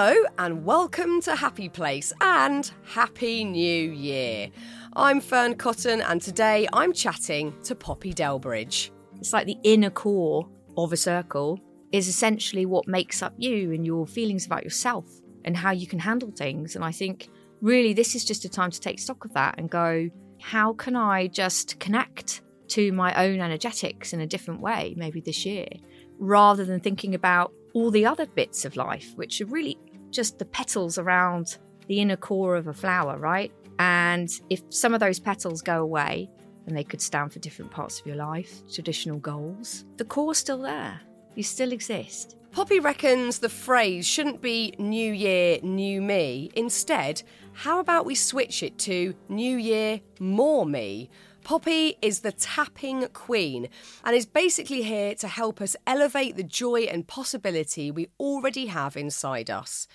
Hello, and welcome to Happy Place and Happy New Year. I'm Fearne Cotton, and today I'm chatting to Poppy Delbridge. It's like the inner core of a circle is essentially what makes up you and your feelings about yourself and how you can handle things. And I think really this is just a time to take stock of that and go, how can I just connect to my own energetics in a different way, maybe this year, rather than thinking about all the other bits of life, which are really just the petals around the inner core of a flower, right? And if some of those petals go away, and they could stand for different parts of your life, traditional goals, the core's still there. You still exist. Poppy reckons the phrase shouldn't be New Year, New Me. Instead, how about we switch it to New Year, More Me? Poppy is the tapping queen and is basically here to help us elevate the joy and possibility we already have inside us.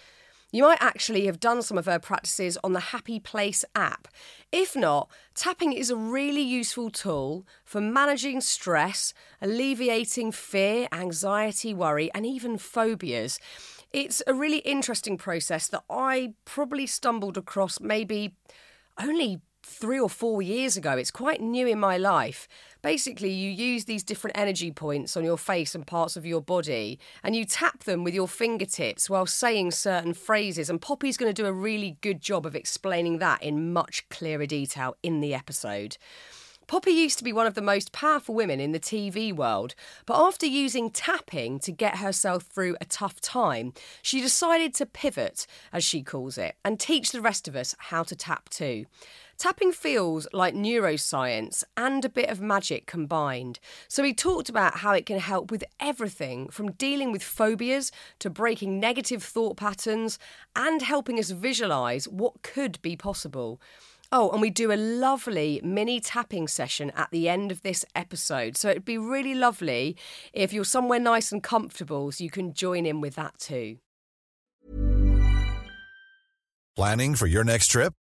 You might actually have done some of her practices on the Happy Place app. If not, tapping is a really useful tool for managing stress, alleviating fear, anxiety, worry, and even phobias. It's a really interesting process that I probably stumbled across maybe only three or four years ago. It's quite new in my life. Basically, you use these different energy points on your face and parts of your body, and you tap them with your fingertips while saying certain phrases. And Poppy's going to do a really good job of explaining that in much clearer detail in the episode. Poppy used to be one of the most powerful women in the TV world, but after using tapping to get herself through a tough time, she decided to pivot, as she calls it, and teach the rest of us how to tap too. Tapping feels like neuroscience and a bit of magic combined. So, he talked about how it can help with everything from dealing with phobias to breaking negative thought patterns and helping us visualise what could be possible. Oh, and we do a lovely mini tapping session at the end of this episode. So it'd be really lovely if you're somewhere nice and comfortable so you can join in with that too. Planning for your next trip?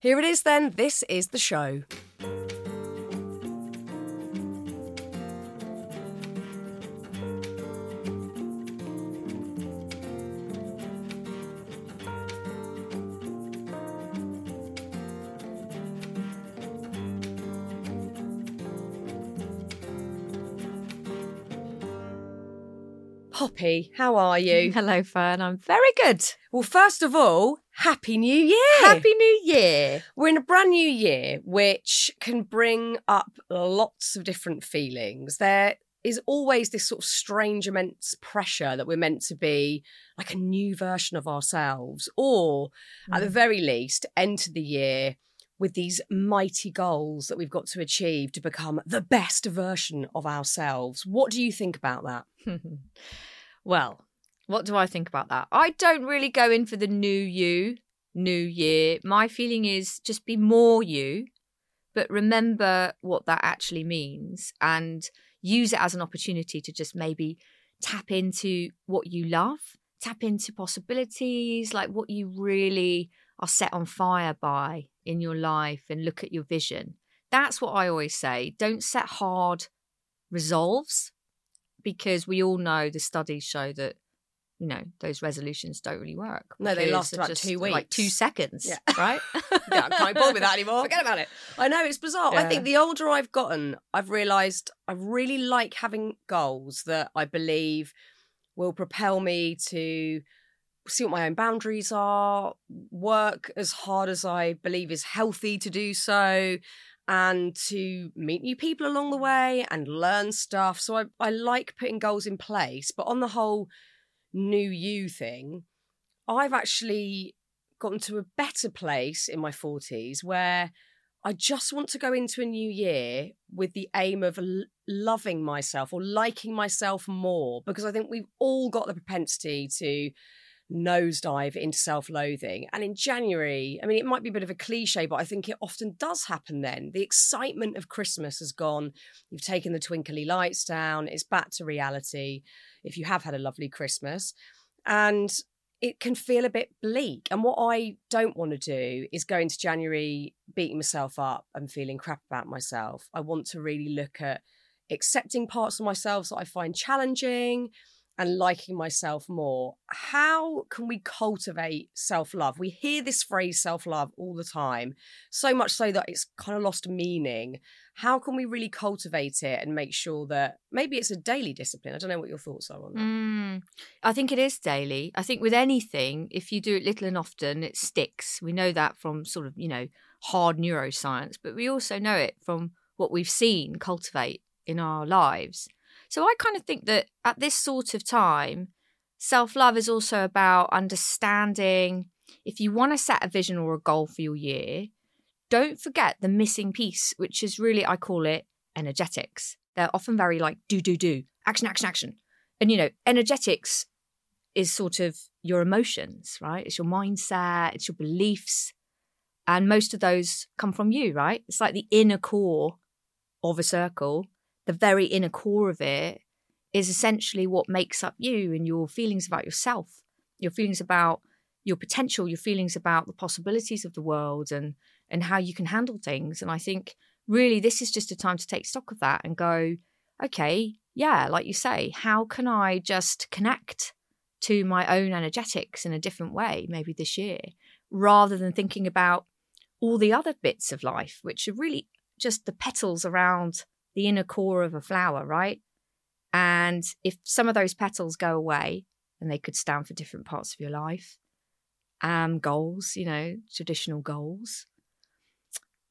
Here it is then. This is the show. Poppy, how are you? Hello, Fearne. I'm very good. Well, first of all, Happy New Year! Happy New Year. We're in a brand new year, which can bring up lots of different feelings. There is always this sort of strange, immense pressure that we're meant to be like a new version of ourselves, or at the Mm. very least, enter the year with these mighty goals that we've got to achieve to become the best version of ourselves. What do you think about that? well, what do I think about that? I don't really go in for the new you, new year. My feeling is just be more you, but remember what that actually means and use it as an opportunity to just maybe tap into what you love, tap into possibilities, like what you really are set on fire by in your life and look at your vision. That's what I always say. Don't set hard resolves because we all know the studies show that you know those resolutions don't really work. No, they last about just two like two seconds, Yeah. right? yeah, I can't bother with that anymore. Forget about it. I know it's bizarre. I think the older I've gotten, I've realised I really like having goals that I believe will propel me to see what my own boundaries are, work as hard as I believe is healthy to do so, and to meet new people along the way and learn stuff. So I, I like putting goals in place. But on the whole new you thing, I've actually gotten to a better place in my 40s where I just want to go into a new year with the aim of l- loving myself or liking myself more because I think we've all got the propensity to nosedive into self loathing. And in January, I mean, it might be a bit of a cliche, but I think it often does happen then. The excitement of Christmas has gone. You've taken the twinkly lights down, it's back to reality if you have had a lovely Christmas. And it can feel a bit bleak. And what I don't want to do is go into January beating myself up and feeling crap about myself. I want to really look at accepting parts of myself that I find challenging and liking myself more. How can we cultivate self love? We hear this phrase self love all the time, so much so that it's kind of lost meaning. How can we really cultivate it and make sure that maybe it's a daily discipline? I don't know what your thoughts are on that. Mm, I think it is daily. I think with anything, if you do it little and often, it sticks. We know that from sort of, you know, hard neuroscience, but we also know it from what we've seen cultivate in our lives. So I kind of think that at this sort of time, self love is also about understanding if you want to set a vision or a goal for your year, don't forget the missing piece, which is really, I call it energetics. They're often very like do, do, do, action, action, action. And, you know, energetics is sort of your emotions, right? It's your mindset, it's your beliefs. And most of those come from you, right? It's like the inner core of a circle the very inner core of it is essentially what makes up you and your feelings about yourself, your feelings about your potential, your feelings about the possibilities of the world and and how you can handle things. And I think really this is just a time to take stock of that and go, okay, yeah, like you say, how can I just connect to my own energetics in a different way, maybe this year, rather than thinking about all the other bits of life, which are really just the petals around the inner core of a flower, right? And if some of those petals go away, and they could stand for different parts of your life, um, goals, you know, traditional goals,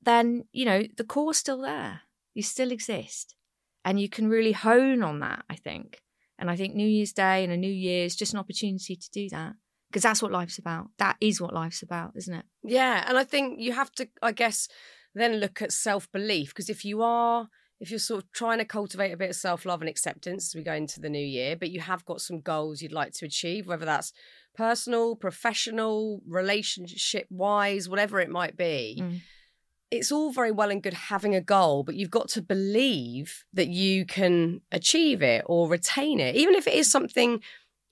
then, you know, the core's still there. You still exist. And you can really hone on that, I think. And I think New Year's Day and a new year is just an opportunity to do that because that's what life's about. That is what life's about, isn't it? Yeah. And I think you have to, I guess, then look at self belief because if you are if you're sort of trying to cultivate a bit of self love and acceptance as we go into the new year, but you have got some goals you'd like to achieve, whether that's personal, professional, relationship wise, whatever it might be. Mm. It's all very well and good having a goal, but you've got to believe that you can achieve it or retain it, even if it is something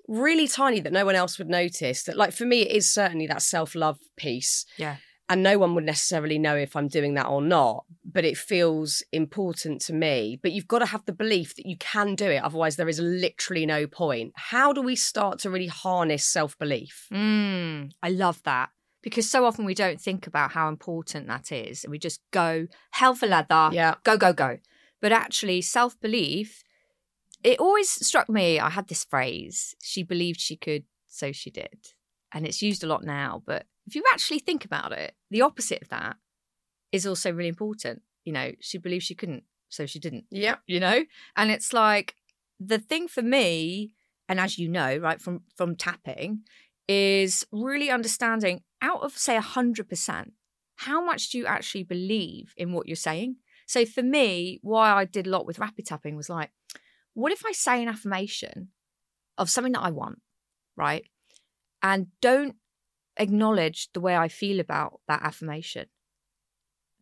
really tiny that no one else would notice. That, like, for me, it is certainly that self love piece. Yeah and no one would necessarily know if I'm doing that or not, but it feels important to me. But you've got to have the belief that you can do it, otherwise, there is literally no point. How do we start to really harness self belief? Mm, I love that because so often we don't think about how important that is, and we just go hell for leather, yeah, go go go. But actually, self belief. It always struck me. I had this phrase: "She believed she could, so she did," and it's used a lot now, but if you actually think about it, the opposite of that is also really important. You know, she believed she couldn't, so she didn't. Yeah. You know? And it's like the thing for me, and as you know, right, from from tapping, is really understanding out of say a hundred percent, how much do you actually believe in what you're saying? So for me, why I did a lot with rapid tapping was like, what if I say an affirmation of something that I want, right? And don't acknowledge the way I feel about that affirmation,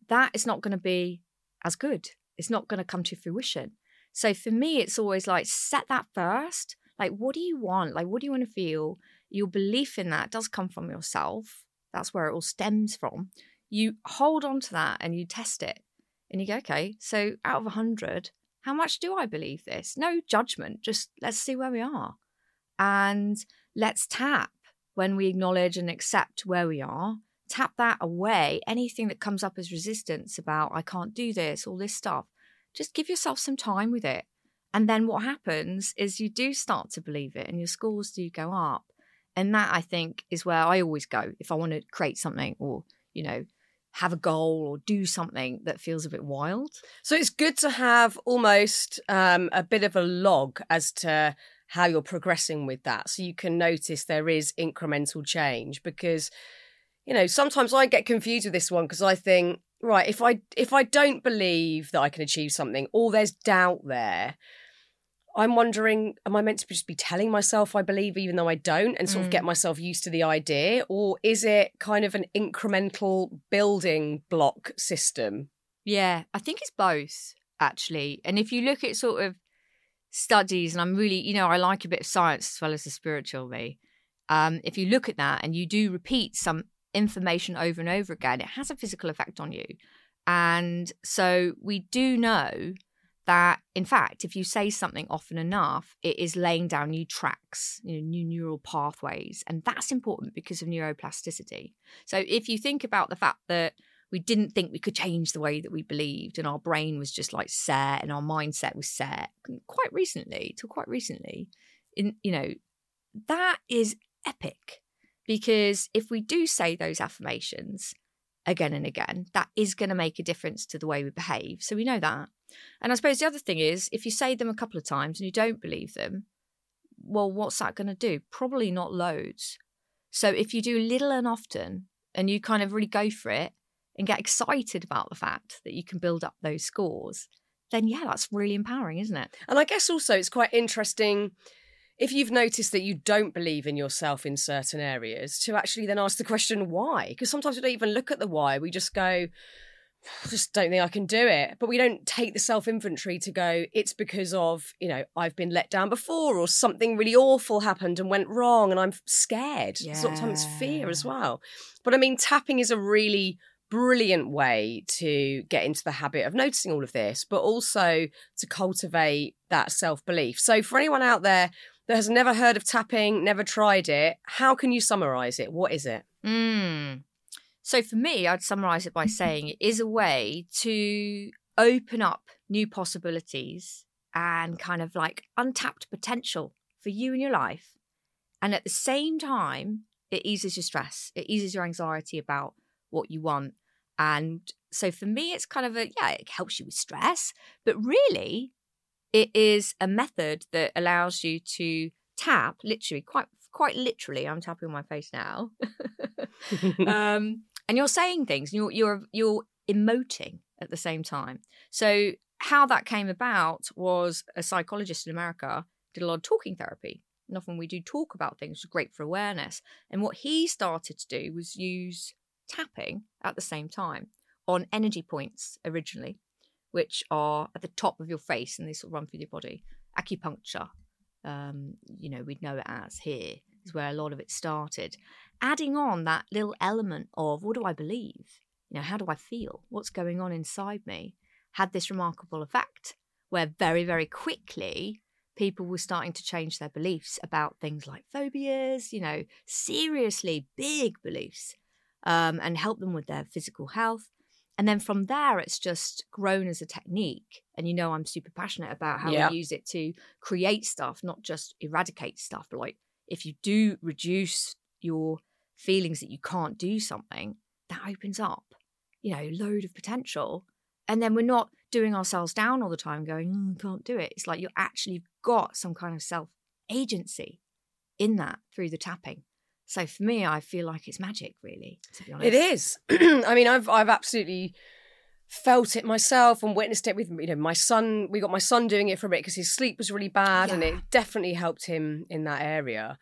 that is not going to be as good. It's not going to come to fruition. So for me, it's always like set that first. Like, what do you want? Like, what do you want to feel? Your belief in that does come from yourself. That's where it all stems from. You hold on to that and you test it. And you go, okay, so out of 100, how much do I believe this? No judgment, just let's see where we are. And let's tap when we acknowledge and accept where we are, tap that away. Anything that comes up as resistance about, I can't do this, all this stuff, just give yourself some time with it. And then what happens is you do start to believe it and your scores do go up. And that I think is where I always go if I want to create something or, you know, have a goal or do something that feels a bit wild. So it's good to have almost um, a bit of a log as to how you're progressing with that. So you can notice there is incremental change because, you know, sometimes I get confused with this one because I think, right, if I if I don't believe that I can achieve something, or there's doubt there, I'm wondering, am I meant to just be telling myself I believe even though I don't and sort of Mm. get myself used to the idea? Or is it kind of an incremental building block system? Yeah, I think it's both actually. And if you look at sort of studies, and I'm really, you know, I like a bit of science as well as the spiritual me. Um, if you look at that and you do repeat some information over and over again, it has a physical effect on you. And so we do know that, in fact, if you say something often enough, it is laying down new tracks, you know, new neural pathways. And that's important because of neuroplasticity. So if you think about the fact that we didn't think we could change the way that we believed and our brain was just like set and our mindset was set mm, quite recently till quite recently. In you know that is epic because if we do say those affirmations again and again that is going to make a difference to the way we behave. So we know that. And i suppose the other thing is if you say them a couple of times and you don't believe them well what's that going to do? Probably not loads. So if you do little and often and you kind of really go for it and get excited about the fact that you can build up those scores, then yeah, that's really empowering, isn't it? And I guess also it's quite interesting if you've noticed that you don't believe in yourself in certain areas to actually then ask the question why. Because sometimes we don't even look at the why. We just go, I just don't think I can do it. But we don't take the self inventory to go, it's because of, you know, I've been let down before or something really awful happened and went wrong and I'm scared. Sometimes fear as well. But I mean, tapping is a really brilliant way to get into the habit of noticing all of this, but also to cultivate that self belief. So, for anyone out there that has never heard of tapping, never tried it, how can you summarize it? What is it? Mm. So for me, I'd summarize it by saying it is a way to open up new possibilities and kind of like untapped potential for you in your life. And at the same time, it eases your stress, it eases your anxiety about what you want. And so for me, it's kind of a, yeah, it helps you with stress, but really, it is a method that allows you to tap literally quite quite literally i'm tapping on my face now. Um, and you're saying things you're you're you're emoting at the same time. So how that came about was a psychologist in america did a lot of talking therapy and often we do talk about things which is great for awareness. And what he started to do was use tapping at the same time on energy points originally which are at the top of your face and they sort of run through your body acupuncture um, you know, we'd know it as here, is where a lot of it started. Adding on that little element of what do I believe? You know, how do I feel? What's going on inside me? Had this remarkable effect where very, very quickly people were starting to change their beliefs about things like phobias, you know, seriously big beliefs, um, and help them with their physical health. And then from there, it's just grown as a technique. And you know, I'm super passionate about how Yeah. we use it to create stuff, not just eradicate stuff. But like, if you do reduce your feelings that you can't do something, that opens up, you know, load of potential. And then we're not doing ourselves down all the time, going, oh, I can't do it. It's like you're actually got some kind of self agency in that through the tapping. So for me, I feel like it's magic, really. To be honest, It is. I mean, I've I've absolutely felt it myself and witnessed it with you know my son. We got my son doing it for a bit because his sleep was really bad, and it definitely helped him in that area.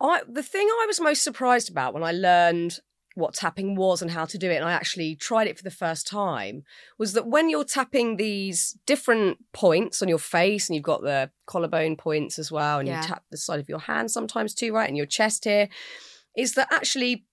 I the thing I was most surprised about when I learned what tapping was and how to do it, and I actually tried it for the first time, was that when you're tapping these different points on your face, and you've got the collarbone points as well, and Yeah. you tap the side of your hand sometimes too, right, and your chest here, is that actually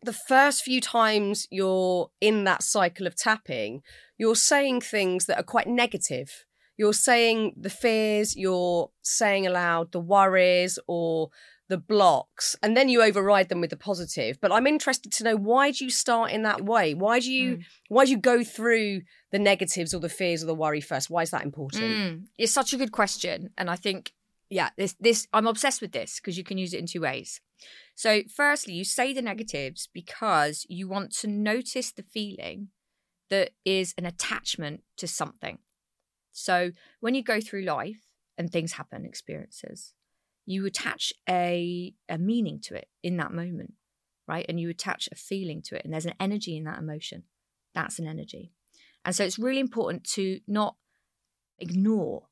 the first few times you're in that cycle of tapping, you're saying things that are quite negative. You're saying the fears, you're saying aloud the worries or the blocks, and then you override them with the positive. But I'm interested to know why do you start in that way? Why do you Mm. why do you go through the negatives or the fears or the worry first? Why is that important? Mm, it's such a good question, and I think yeah, this this I'm obsessed with this because you can use it in two ways. So, firstly, you say the negatives because you want to notice the feeling that is an attachment to something. So, when you go through life and things happen, experiences, you attach a a meaning to it in that moment, right? And you attach a feeling to it, and there's an energy in that emotion. That's an energy. And so it's really important to not ignore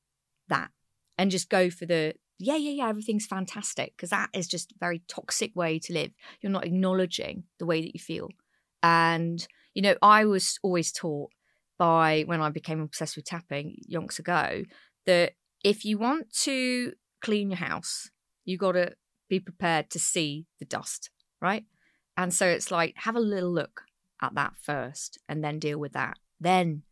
that and just go for the yeah, yeah, yeah, everything's fantastic because that is just a very toxic way to live. You're not acknowledging the way that you feel. And, you know, I was always taught by when I became obsessed with tapping yonks ago that if you want to clean your house, you got to be prepared to see the dust, right? And so it's like have a little look at that first and then deal with that. Then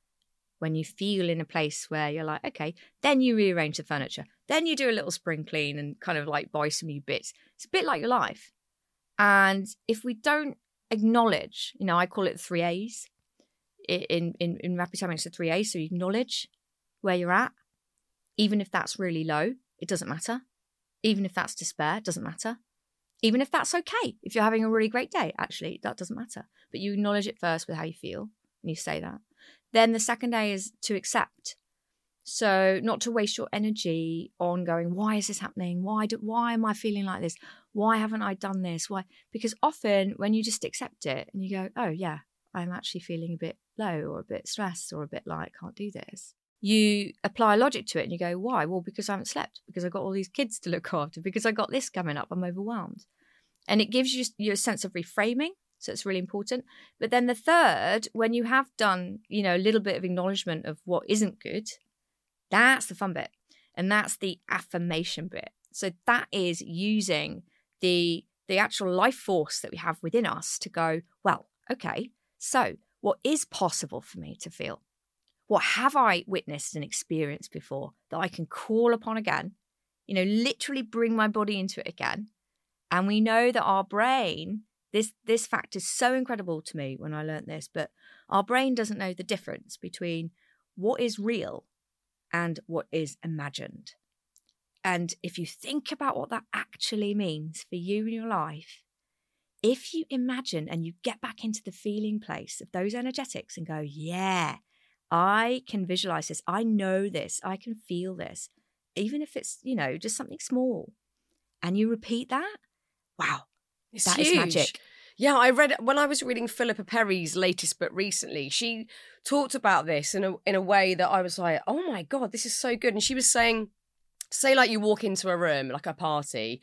when you feel in a place where you're like, okay, then you rearrange the furniture. Then you do a little spring clean and kind of like buy some new bits. It's a bit like your life. And if we don't acknowledge, you know, I call it the three A's. In in in rapid tapping, it's the three A's. So you acknowledge where you're at, even if that's really low, it doesn't matter. Even if that's despair, it doesn't matter. Even if that's okay, if you're having a really great day, actually, that doesn't matter. But you acknowledge it first with how you feel, and you say that. Then the second A is to accept. So not to waste your energy on going, why is this happening? Why do, why am I feeling like this? Why haven't I done this? Why? Because often when you just accept it and you go, oh yeah, I'm actually feeling a bit low or a bit stressed or a bit like can't do this. You apply logic to it and you go, why? Well, because I haven't slept, because I've got all these kids to look after, because I got this coming up, I'm overwhelmed. And it gives you, a sense of reframing so it's really important. But then the third, when you have done, you know, a little bit of acknowledgement of what isn't good, that's the fun bit. And that's the affirmation bit. So that is using the the actual life force that we have within us to go, well, okay, so what is possible for me to feel? What have I witnessed and experienced before that I can call upon again? You know, literally bring my body into it again. And we know that our brain this this fact is so incredible to me when I learnt this, but our brain doesn't know the difference between what is real and what is imagined. And if you think about what that actually means for you in your life, if you imagine and you get back into the feeling place of those energetics and go, yeah, I can visualize this, I know this, I can feel this, even if it's, you know, just something small, and you repeat that, wow, it's that huge. is magic. Yeah, I read when I was reading Philippa Perry's latest book recently. She talked about this in a in a way that I was like, "Oh my god, this is so good." And she was saying, say like you walk into a room like a party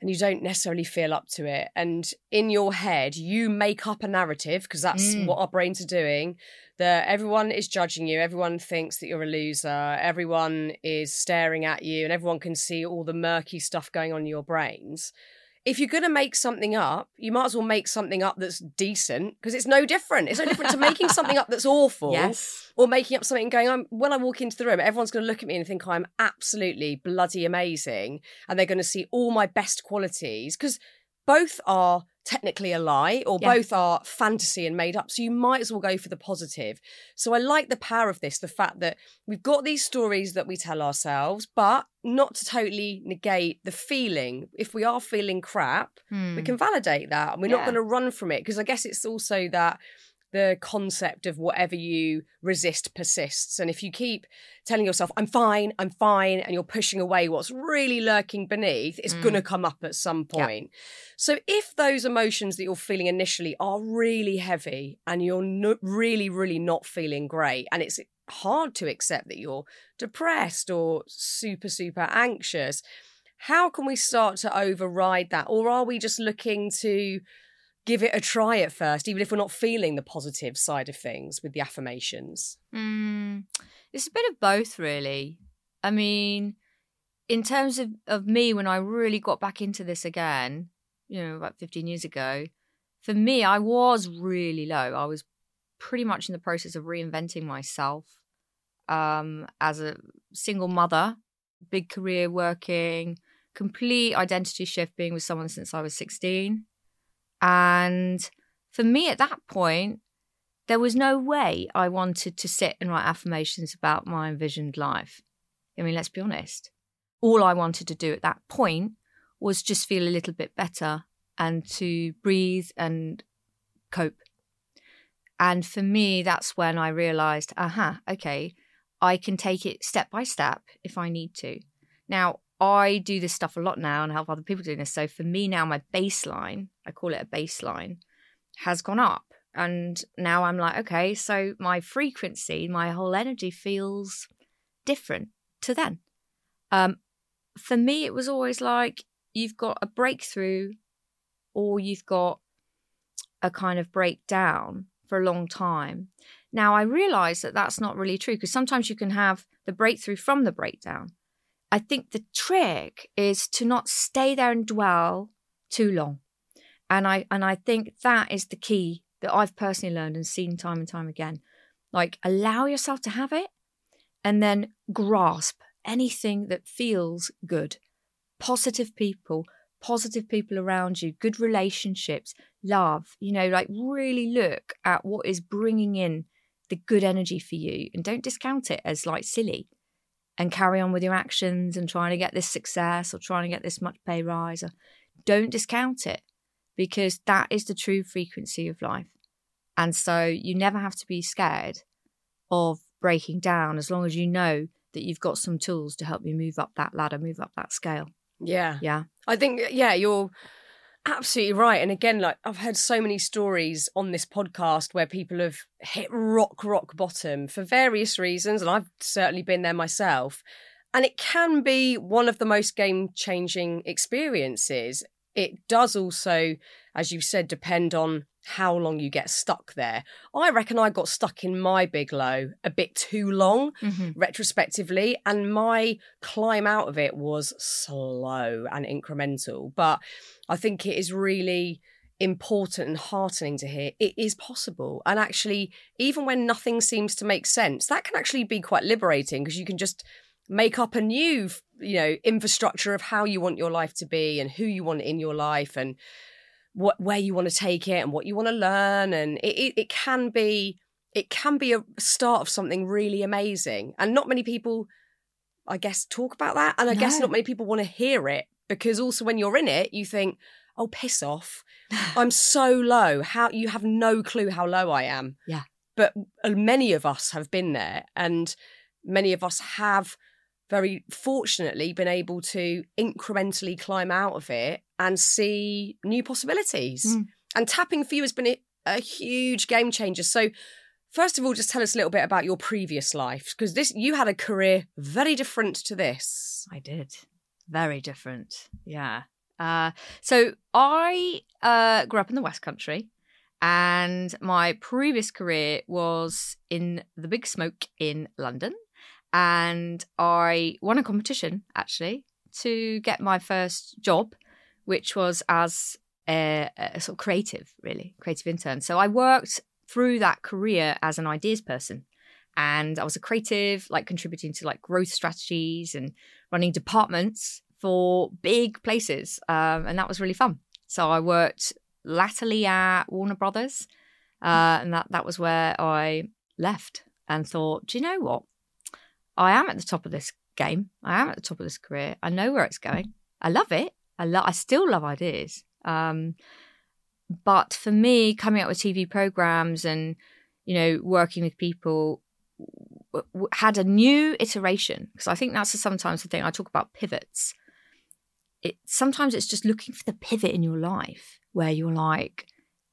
and you don't necessarily feel up to it and in your head you make up a narrative because that's Mm. what our brains are doing that everyone is judging you everyone thinks that you're a loser everyone is staring at you and everyone can see all the murky stuff going on in your brains if you're going to make something up, you might as well make something up that's decent because it's no different. It's no different to making something up that's awful Yes. or making up something and going, I'm, when I walk into the room, everyone's going to look at me and think I'm absolutely bloody amazing. And they're going to see all my best qualities because both are technically a lie or Yeah. both are fantasy and made up. So you might as well go for the positive. So I like the power of this, the fact that we've got these stories that we tell ourselves, but not to totally negate the feeling. If we are feeling crap, we Hmm. can validate that and we're not going to run from it because I guess it's also that the concept of whatever you resist persists. And if you keep telling yourself, I'm fine, I'm fine, and you're pushing away what's really lurking beneath, it's Mm. going to come up at some Yeah. point. So if those emotions that you're feeling initially are really heavy and you're no- really, really not feeling great, and it's hard to accept that you're depressed or super, super anxious, how can we start to override that? Or are we just looking to give it a try at first, even if we're not feeling the positive side of things with the affirmations? Mm, it's a bit of both, really. I mean, in terms of, of me, when I really got back into this again, you know, about 15 years ago, for me, I was really low. I was pretty much in the process of reinventing myself um, as a single mother, big career working, complete identity shift being with someone since I was 16. And for me at that point, there was no way I wanted to sit and write affirmations about my envisioned life. I mean, let's be honest. All I wanted to do at that point was just feel a little bit better and to breathe and cope. And for me, that's when I realized, aha, okay, I can take it step by step if I need to. Now, I do this stuff a lot now and help other people doing this. So for me now, my baseline, I call it a baseline, has gone up. And now I'm like, okay, so my frequency, my whole energy feels different to then. Um, for me, it was always like you've got a breakthrough or you've got a kind of breakdown for a long time. Now, I realize that that's not really true because sometimes you can have the breakthrough from the breakdown. I think the trick is to not stay there and dwell too long. And I and I think that is the key that I've personally learned and seen time and time again. Like allow yourself to have it and then grasp anything that feels good. Positive people, positive people around you, good relationships, love, you know, like really look at what is bringing in the good energy for you and don't discount it as like silly and carry on with your actions and trying to get this success or trying to get this much pay rise. Or don't discount it because that is the true frequency of life. And so you never have to be scared of breaking down as long as you know that you've got some tools to help you move up that ladder, move up that scale. Yeah. Yeah. I think, yeah, you're absolutely right. And again, like I've heard so many stories on this podcast where people have hit rock, rock bottom for various reasons. And I've certainly been there myself. And it can be one of the most game changing experiences. It does also, as you said, depend on how long you get stuck there. I reckon I got stuck in my big low a bit too long Mm-hmm. retrospectively, and my climb out of it was slow and incremental. But I think it is really important and heartening to hear it is possible. And actually, even when nothing seems to make sense, that can actually be quite liberating because you can just make up a new, you know, infrastructure of how you want your life to be and who you want in your life and what where you want to take it and what you want to learn. And it, it, it can be it can be a start of something really amazing. And not many people, I guess, talk about that. And I guess not many people want to hear it because also when you're in it, you think, oh, piss off. I'm so low. How you have no clue how low I am. Yeah. But uh, many of us have been there, and many of us have very fortunately been able to incrementally climb out of it and see new possibilities. Mm. And tapping for you has been a, a huge game changer. So, first of all, just tell us a little bit about your previous life because this you had a career very different to this. I did. Very different. Yeah. Uh, so I uh, grew up in the West Country, and my previous career was in the Big Smoke in London. And I won a competition actually to get my first job, which was as a, a sort of creative, really, creative intern. So I worked through that career as an ideas person. And I was a creative, like contributing to like growth strategies and running departments for big places. Um, and that was really fun. So I worked latterly at Warner Brothers. Uh, and that, that was where I left and thought, do you know what? I am at the top of this game. I am at the top of this career. I know where it's going. I love it. I love. I still love ideas. Um, but for me, coming up with TV programs and you know working with people w- w- had a new iteration because I think that's sometimes the thing I talk about pivots. It sometimes it's just looking for the pivot in your life where you're like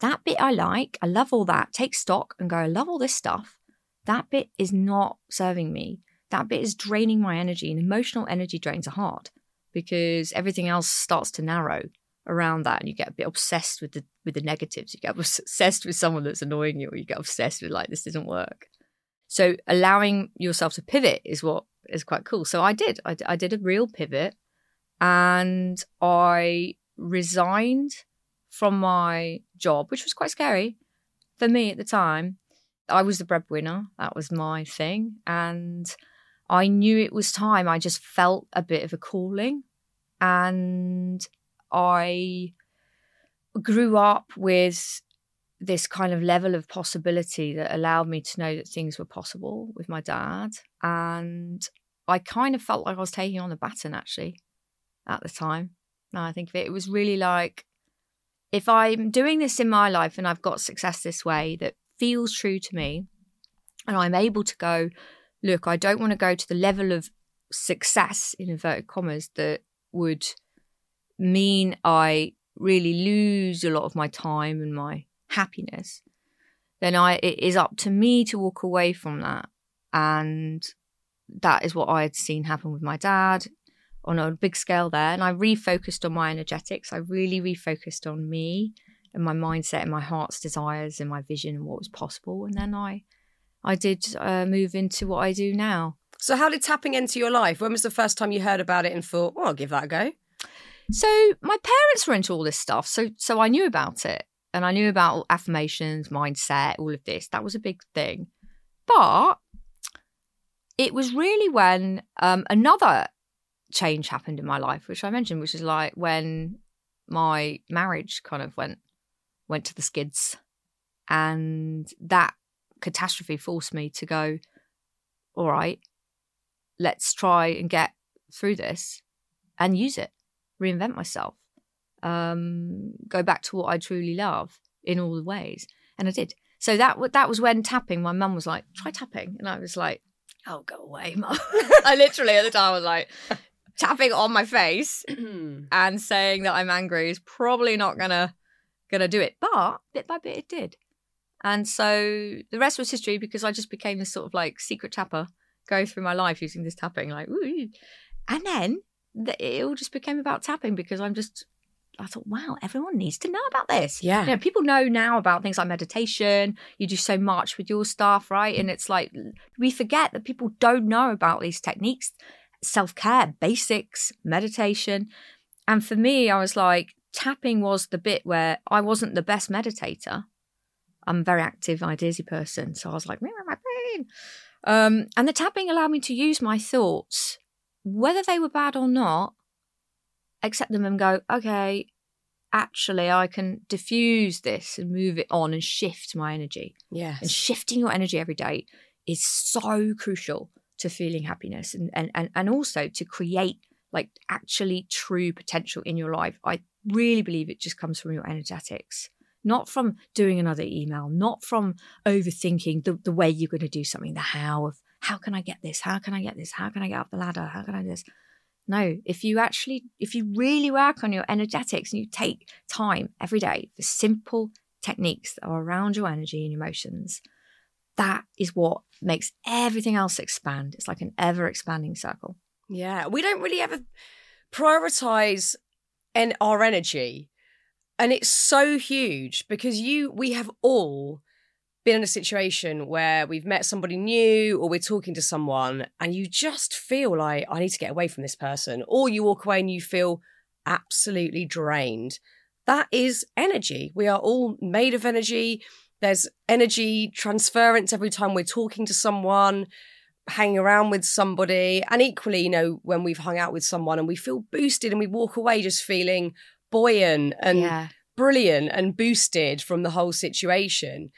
that bit I like, I love all that. Take stock and go. I love all this stuff. That bit is not serving me. That bit is draining my energy, and emotional energy drains are hard because everything else starts to narrow around that and you get a bit obsessed with the with the negatives. You get obsessed with someone that's annoying you or you get obsessed with like this doesn't work. So allowing yourself to pivot is what is quite cool. So i did i, I did a real pivot and i resigned from my job which was quite scary for me at the time. I was the breadwinner. That was my thing. And i knew it was time i just felt a bit of a calling and I grew up with this kind of level of possibility that allowed me to know that things were possible with my dad. And I kind of felt like I was taking on the baton actually at the time. Now I think of it, it was really like if I'm doing this in my life and I've got success this way that feels true to me, and I'm able to go, look, I don't want to go to the level of success in inverted commas that would mean I really lose a lot of my time and my happiness. then I it is up to me to walk away from that. And that is what I had seen happen with my dad on a big scale there. And I refocused on my energetics. I really refocused on me and my mindset and my heart's desires and my vision and what was possible. And then I I did uh, move into what I do now. So, how did tapping into your life? When was the first time you heard about it and thought, well, I'll give that a go? So, my parents were into all this stuff, so so I knew about it, and I knew about affirmations, mindset, all of this. That was a big thing, but it was really when um, another change happened in my life, which I mentioned, which is like when my marriage kind of went went to the skids, and that catastrophe forced me to go. All right, let's try and get through this and use it, reinvent myself, um, go back to what I truly love in all the ways. And I did. So that that was when tapping. My mum was like, "Try tapping," and I was like, "Oh, go away, mum." I literally at the time was like tapping on my face and saying that I'm angry is probably not gonna gonna do it. But bit by bit, it did. And so the rest was history because I just became this sort of like secret tapper going through my life using this tapping, like, Ooh. and then it all just became about tapping because I'm just, I thought, wow, everyone needs to know about this. Yeah. You know, people know now about things like meditation. You do so much with your stuff, right? And it's like, we forget that people don't know about these techniques, self care, basics, meditation. And for me, I was like, tapping was the bit where I wasn't the best meditator. I'm a very active, ideasy person. So I was like, my brain. Um, and the tapping allowed me to use my thoughts, whether they were bad or not, accept them and go, okay, actually, I can diffuse this and move it on and shift my energy. Yes. And shifting your energy every day is so crucial to feeling happiness and, and, and, and also to create like actually true potential in your life. I really believe it just comes from your energetics not from doing another email, not from overthinking the, the way you're going to do something, the how of how can I get this? How can I get this? How can I get up the ladder? How can I do this? No, if you actually, if you really work on your energetics and you take time every day for simple techniques that are around your energy and emotions, that is what makes everything else expand. It's like an ever expanding circle. Yeah, we don't really ever prioritize en- our energy and it's so huge because you we have all been in a situation where we've met somebody new or we're talking to someone and you just feel like I need to get away from this person or you walk away and you feel absolutely drained. That is energy. We are all made of energy. There's energy transference every time we're talking to someone hanging around with somebody. And equally you know when we've hung out with someone and we feel boosted and we walk away just feeling buoyant and yeah. brilliant and boosted from the whole situation.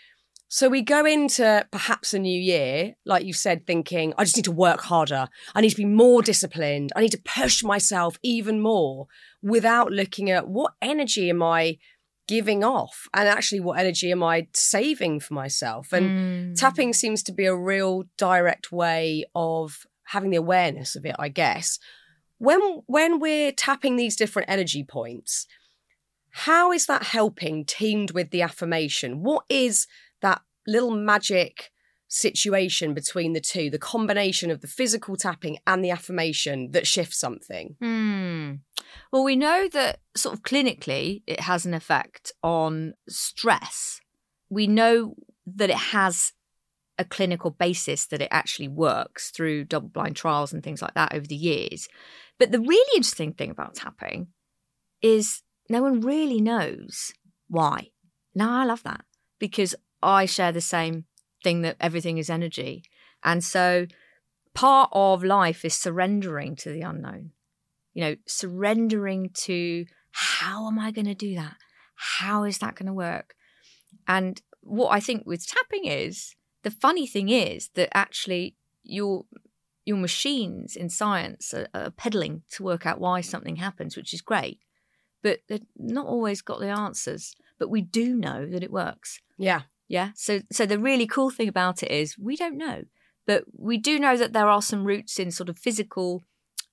So we go into perhaps a new year, like you said, thinking, I just need to work harder. I need to be more disciplined. I need to push myself even more without looking at what energy am I giving off and actually what energy am I saving for myself. And mm. tapping seems to be a real direct way of having the awareness of it, I guess when when we're tapping these different energy points how is that helping teamed with the affirmation? What is that little magic situation between the two the combination of the physical tapping and the affirmation that shifts something? Hmm. well we know that sort of clinically it has an effect on stress. We know that it has a clinical basis that it actually works through double blind trials and things like that over the years but the really interesting thing about tapping is no one really knows why. Now, I love that because I share the same thing that everything is energy. And so part of life is surrendering to the unknown, you know, surrendering to how am I going to do that? How is that going to work? And what I think with tapping is the funny thing is that actually you're your machines in science are, are peddling to work out why something happens, which is great. But they've not always got the answers. But we do know that it works. Yeah. Yeah. So so the really cool thing about it is we don't know. But we do know that there are some roots in sort of physical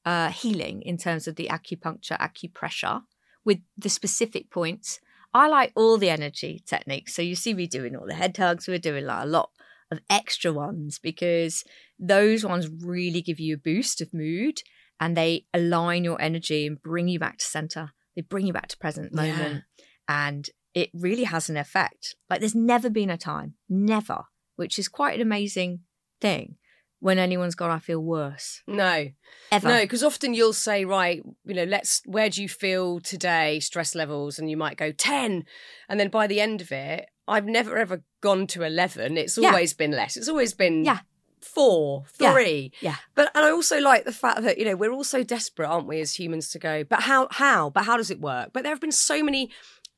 uh, healing in terms of the acupuncture, acupressure, with the specific points. I like all the energy techniques. So you see me doing all the head tugs. We're doing like a lot of extra ones because those ones really give you a boost of mood and they align your energy and bring you back to center. They bring you back to present moment. And it really has an effect. Like there's never been a time, never, which is quite an amazing thing when anyone's gone, I feel worse. No, Ever. no, because often you'll say, right, you know, let's. Where do you feel today? Stress levels, and you might go ten, and then by the end of it, I've never ever gone to eleven. It's Yeah. always been less. It's always been Yeah. four, Yeah. three. Yeah. But and I also like the fact that you know we're all so desperate, aren't we, as humans, to go. But how? How? But how does it work? But there have been so many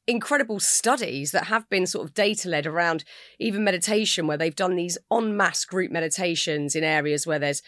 incredible studies that have been sort of data led around even meditation, where they've done these en masse group meditations in areas where there's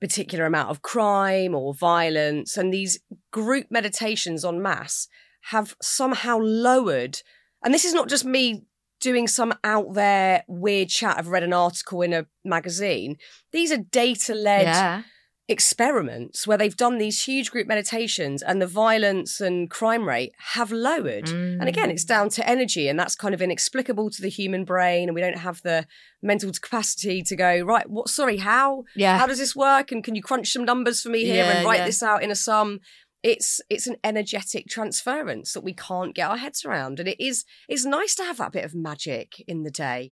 particular amount of crime or violence, and these group meditations en masse have somehow lowered. And this is not just me doing some out there weird chat. I've read an article in a magazine. These are data led Yeah. experiments where they've done these huge group meditations and the violence and crime rate have lowered. And mm. again, it's down to energy, and that's kind of inexplicable to the human brain. And we don't have the mental capacity to go, right, what, sorry, how? Yeah. How does this work? And can you crunch some numbers for me here Yeah, and write yeah. this out in a sum? It's it's an energetic transference that we can't get our heads around. And it is it's nice to have that bit of magic in the day.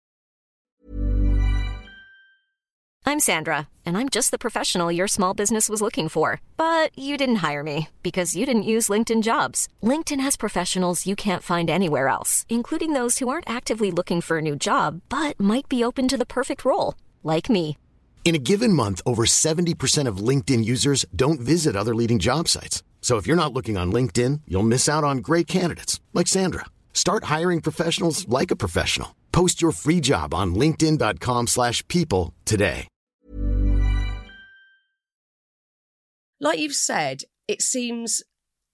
I'm Sandra, and I'm just the professional your small business was looking for. But you didn't hire me because you didn't use LinkedIn jobs. LinkedIn has professionals you can't find anywhere else, including those who aren't actively looking for a new job but might be open to the perfect role, like me. In a given month, over 70% of LinkedIn users don't visit other leading job sites. So if you're not looking on LinkedIn, you'll miss out on great candidates like Sandra. Start hiring professionals like a professional. Post your free job on linkedin.com/people today. like you've said, it seems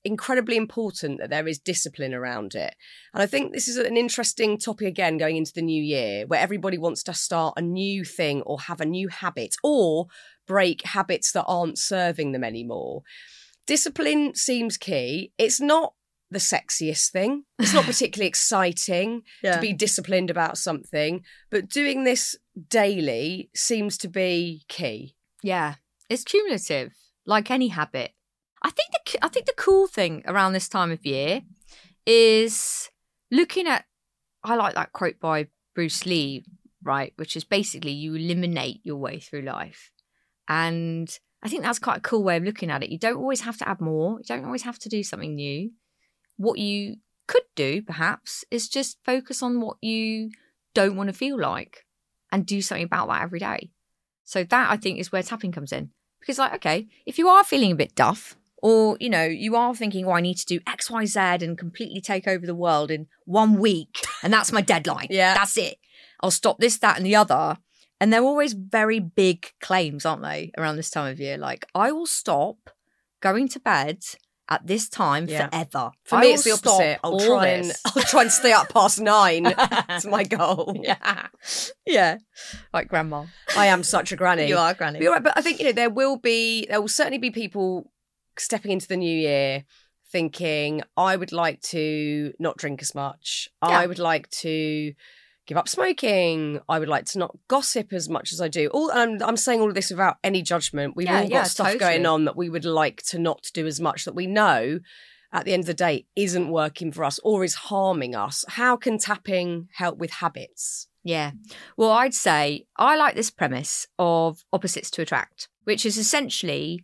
incredibly important that there is discipline around it. And I think this is an interesting topic again going into the new year where everybody wants to start a new thing or have a new habit or break habits that aren't serving them anymore. Discipline seems key. It's not the sexiest thing. It's not particularly exciting Yeah. to be disciplined about something, but doing this daily seems to be key. Yeah, it's cumulative, like any habit. I think the I think the cool thing around this time of year is looking at. I like that quote by Bruce Lee, right? Which is basically you eliminate your way through life, and I think that's quite a cool way of looking at it. You don't always have to add more. You don't always have to do something new. What you could do, perhaps, is just focus on what you don't want to feel like, and do something about that every day. So that I think is where tapping comes in. Because like, okay, if you are feeling a bit duff, or you know, you are thinking, oh, I need to do X, Y, Z and completely take over the world in one week, and that's my deadline. Yeah. That's it. I'll stop this, that, and the other. And they're always very big claims, aren't they, around this time of year? Like, I will stop going to bed at this time Yeah. forever. For I me, it's the opposite. I'll try and this. I'll try and stay up past nine. That's my goal. yeah, yeah, like grandma. I am such a granny. You are granny. But you're right, but I think you know there will be there will certainly be people stepping into the new year thinking I would like to not drink as much. Yeah. I would like to give up smoking. I would like to not gossip as much as I do. All I'm, I'm saying all of this without any judgment. We've Yeah, all got yeah, stuff totally. going on that we would like to not do as much that we know at the end of the day isn't working for us or is harming us. How can tapping help with habits? Yeah. Well, I'd say I like this premise of opposites to attract, which is essentially